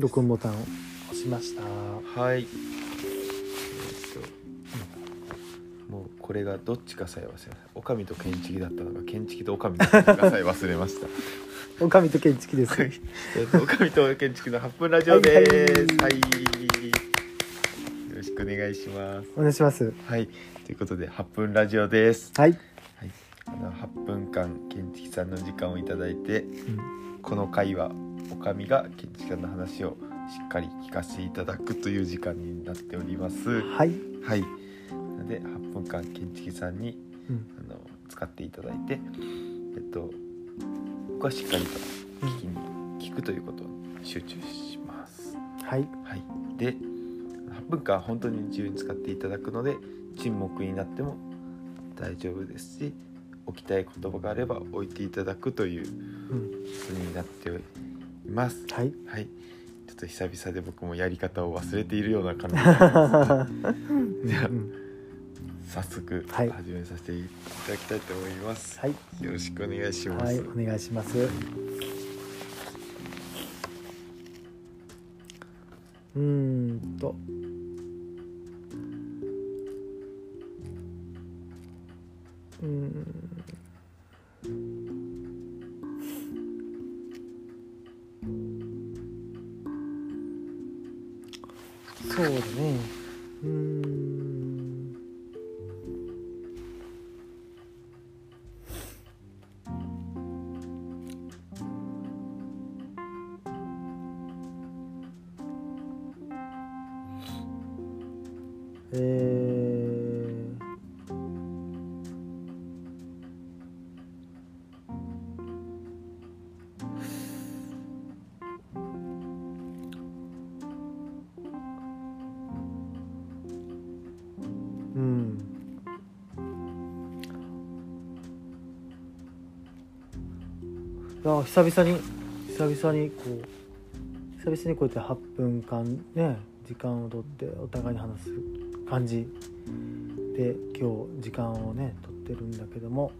録音ボタンを押しました。はい。えーっともうこれがどっちかさえ忘れました。おかみと建築だったのが建築とおかみだったのかさえ忘れました。おかみと建築です。おかみと建築の8分ラジオです。はい、よろしくお願いします。お願いします。はい。ということで8分ラジオです。はい、はい。あの8分間建築さんの時間をいただいてうん。この回はおかみが建築さんの話をしっかり聞かせていただくという時間になっております。はい、はい。なので8分間建築さんにうん。あの使っていただいてえっと僕はしっかりと聞きに聞くということに集中します。はい。はい。で8分間本当に自由に使っていただくので沈黙になっても大丈夫ですし置きたい言葉があれば置いていただくといううん。ことになっておりますはい。はい。ちょっと久々で僕もやり方を忘れているような感じ。ですではうん。早速はい。始めさせていただきたいと思います、はい。よろしくお願いします、はいお願いします。うーんと。うーんそうだね。うん。えー。や久々に久々にこう久々にこうやって8分間ね時間を取ってお互いに話す感じ。で今日時間をね取ってるんだけども。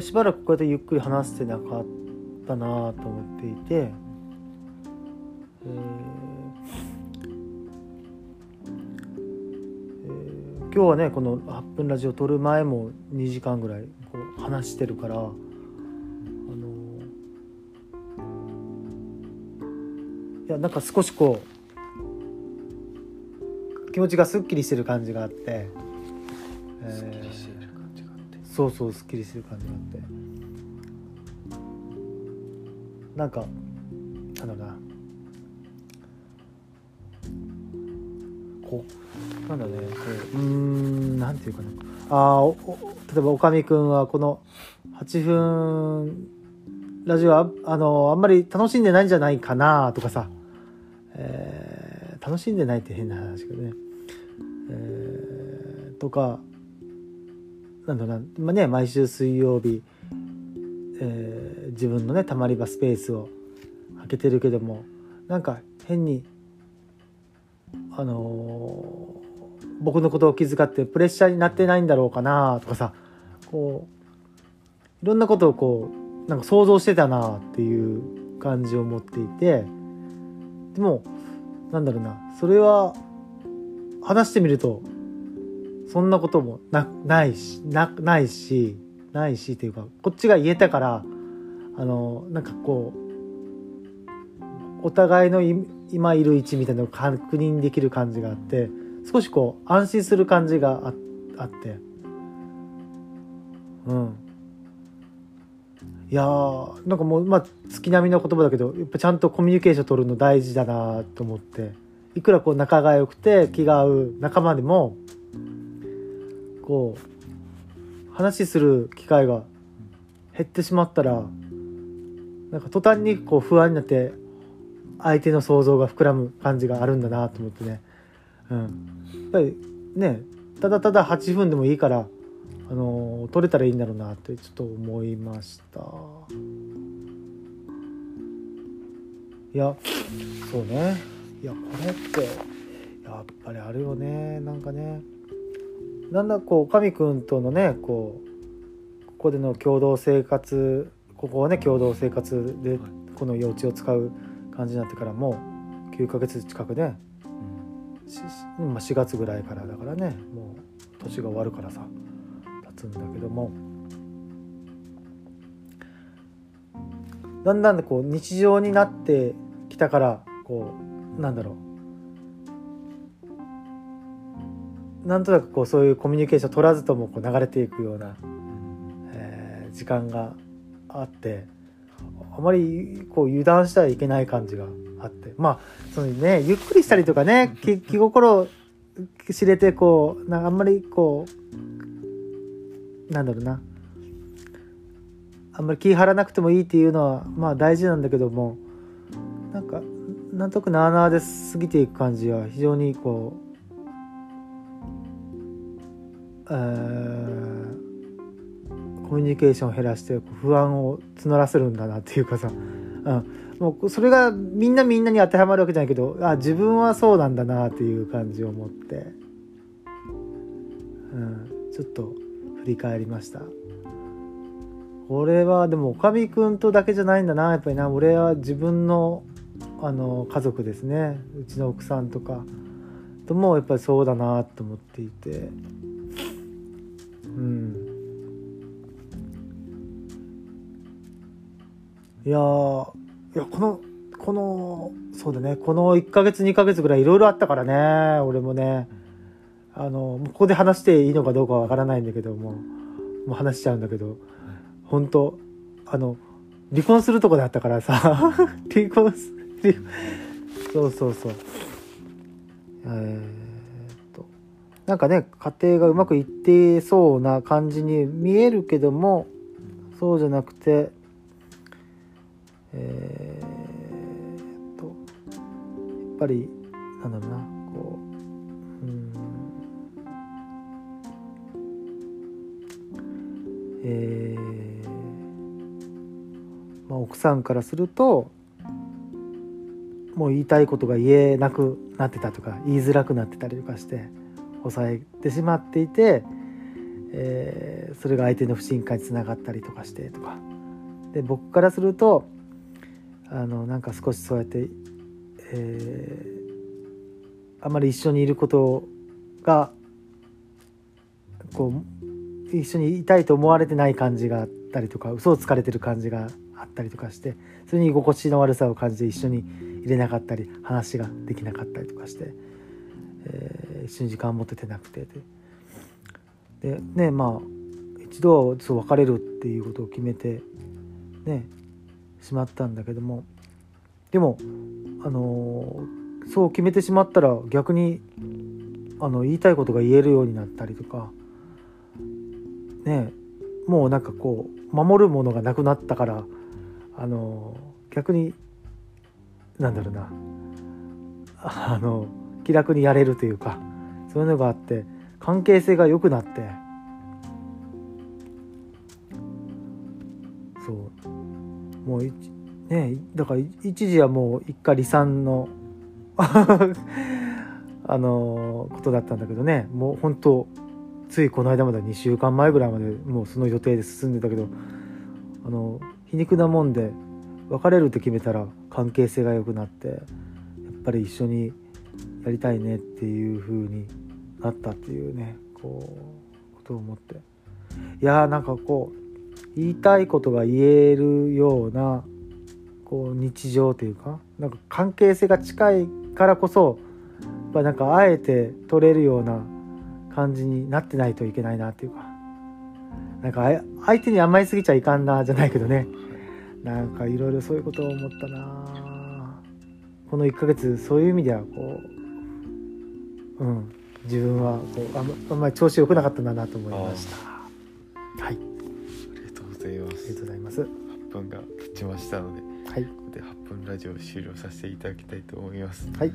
しばらくこうやってゆっくり話してなかったなと思っていて、今日はねこの8分ラジオ撮る前も2時間ぐらいこう話してるからあのいやなんか少しこう気持ちがすっきりしてる感じがあって、そうそうすっきりしてる感じがあって。なんかなんだろうなこなんだねこううんなんていうかな。あお例えばおかみくんはこの8分ラジオはあのあんまり楽しんでないんじゃないかなとかさ、えー楽しんでないって変な話だけどね、えーとかなんだろうな、まあね、毎週水曜日、えー自分のねたまり場スペースを開けてるけどもなんか変にあのー僕のことを気遣ってプレッシャーになってないんだろうかなとかさこういろんなことをこうなんか想像してたなっていう感じを持っていてでもなんだろうなそれは話してみるとそんなこともなないしなないしないしっていうかこっちが言えたからあのなんかこうお互いの今いる位置みたいなのを確認できる感じがあって少しこう安心する感じがああって。うん。いやーなんかもうまあ月並みの言葉だけどやっぱちゃんとコミュニケーション取るの大事だなと思って。いくらこう仲が良くて気が合う仲間でもこう話する機会が減ってしまったらなんか途端にこう不安になって相手の想像が膨らむ感じがあるんだなと思ってね、うん、やっぱりねただただ8分でもいいから、あのー撮れたらいいんだろうなってちょっと思いました。いやそうね。いやこれってやっぱりあるよね。なんかねだんだんこう神くんとのねこうここでの共同生活ここはね共同生活でこの幼稚を使う感じになってからもう9ヶ月近くねうんまあ、4月ぐらいからだからねもう年が終わるからさ経つんだけども。だんだんこう日常になってきたからこうなんだろう。なんとなくこうそういうコミュニケーション取らずともこう流れていくような、えー時間があってあまりこう油断してはいけない感じがあって。まあそのねゆっくりしたりとかね気気心を知れてこうなあんまりこうなんだろうな。あんまり気張らなくてもいいっていうのはまあ大事なんだけどもなんかなんとなくなあなあで過ぎていく感じは非常にこう、えーコミュニケーションを減らして不安を募らせるんだなっていうかさ、うん、もうそれがみんなみんなに当てはまるわけじゃないけどあ自分はそうなんだなっていう感じを持って、うん、ちょっと振り返りました。これはでもおかみくんとだけじゃないんだな。やっぱりな。俺は自分のあの家族ですね。うちの奥さんとか。ともやっぱりそうだなと思っていて。うん。いやいやこのこのそうだねこの1ヶ月2ヶ月ぐらいいろいろあったからね俺もね。あのここで話していいのかどうかわからないんだけどももう話しちゃうんだけど。本当あの離婚するとこだったからさ 離婚すそうそうそう。えーっとなんかね家庭がうまくいってそうな感じに見えるけどもそうじゃなくてえーとやっぱりなんだろうなこううんえーまあ、奥さんからするともう言いたいことが言えなくなってたとか言いづらくなってたりとかして抑えてしまっていて、えーそれが相手の不信感につながったりとかしてとか。で僕からするとあのなんか少しそうやって、えーあまり一緒にいることがこう一緒にいたいと思われてない感じがあったりとか嘘をつかれてる感じがあったりとかしてそれに居心地の悪さを感じて一緒に入れなかったり話ができなかったりとかして、えー一緒に時間を持ててなくて。でねまあ一度はそう別れるっていうことを決めてねしまったんだけども。でもあのそう決めてしまったら逆にあの言いたいことが言えるようになったりとか。ねもうなんかこう守るものがなくなったからあの逆になんだろうな。あの気楽にやれるというかそういうのがあって関係性が良くなってもういねだから一時はもう一家離散の あのことだったんだけどね。もう本当ついこの間まで2週間前ぐらいまでもうその予定で進んでたけどあの皮肉なもんで別れるって決めたら関係性が良くなってやっぱり一緒にやりたいねっていう風になったっていうねこうことを思って。いやーなんかこう言いたいことが言えるようなこう日常というかなんか関係性が近いからこそやっぱなんかあえて取れるような感じになってないといけないなっていうかなんか相手に甘えすぎちゃいかんなじゃないけどね。なんかいろいろそういうことを思ったな。この1ヶ月そういう意味ではこううん自分はこうあんまあんまり調子良くなかったんだなと思いました。はい。ざいまりがとうすございます。8分が経ちましたのではい。ここで8分ラジオを終了させていただきたいと思います。はい。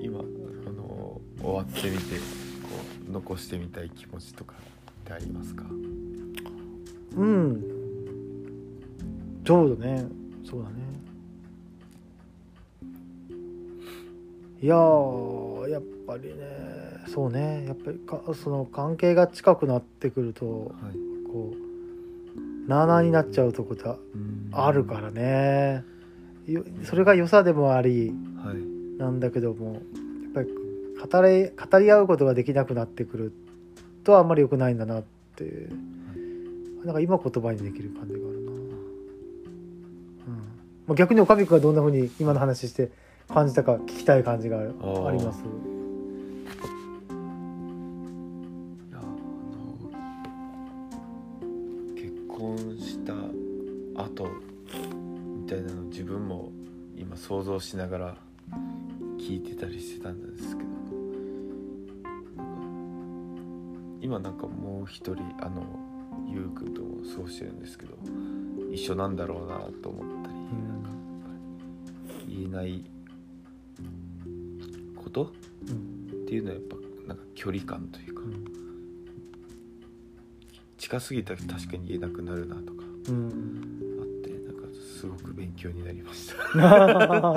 今この終わってみてこう残してみたい気持ちとかってありますか？うん。ちょうどね。そうだね。いやーやっぱりねそうね。やっぱりかその関係が近くなってくるとはいこなあなあになっちゃうとこってあるからね。よそれが良さでもありはい。なんだけどもやっぱり語り語り合うことができなくなってくるとあんまり良くないんだなって。い。うなんか今言葉にできる感じがあるな、うん。まあ、逆に岡部君がどんなふうに今の話して感じたか聞きたい感じがあります？婚した後みたいなの自分も今想像しながら聞いてたりしてたんですけど今なんかもう一人あのゆうくんともそうしてるんですけど一緒なんだろうなと思ったり、言えないこと？うん。っていうのはやっぱなんか距離感というか、うん近すぎたら確かに言えなくなるなとかうん。あってなんかすごく勉強になりました。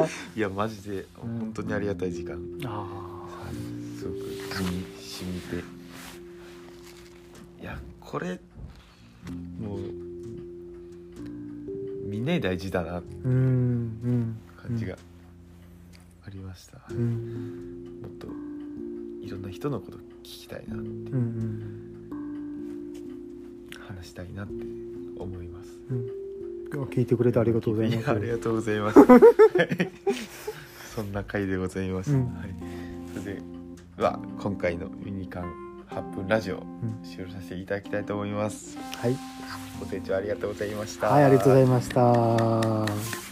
あ いやマジでうん本当にありがたい時間、あすごく身に染みて。いやこれもうみんなに大事だな。ってうんうん。感じがありました、うん。もっといろんな人のこと聞きたいなって。うんうん話したいなって思います。うん。聞いてくれてありがとうございます。やありがとうございます。そんな回でございます、うん。はい、それでは今回のミニカン8分ラジオうん。終了させていただきたいと思います。はい。ご清聴ありがとうございました。はいありがとうございました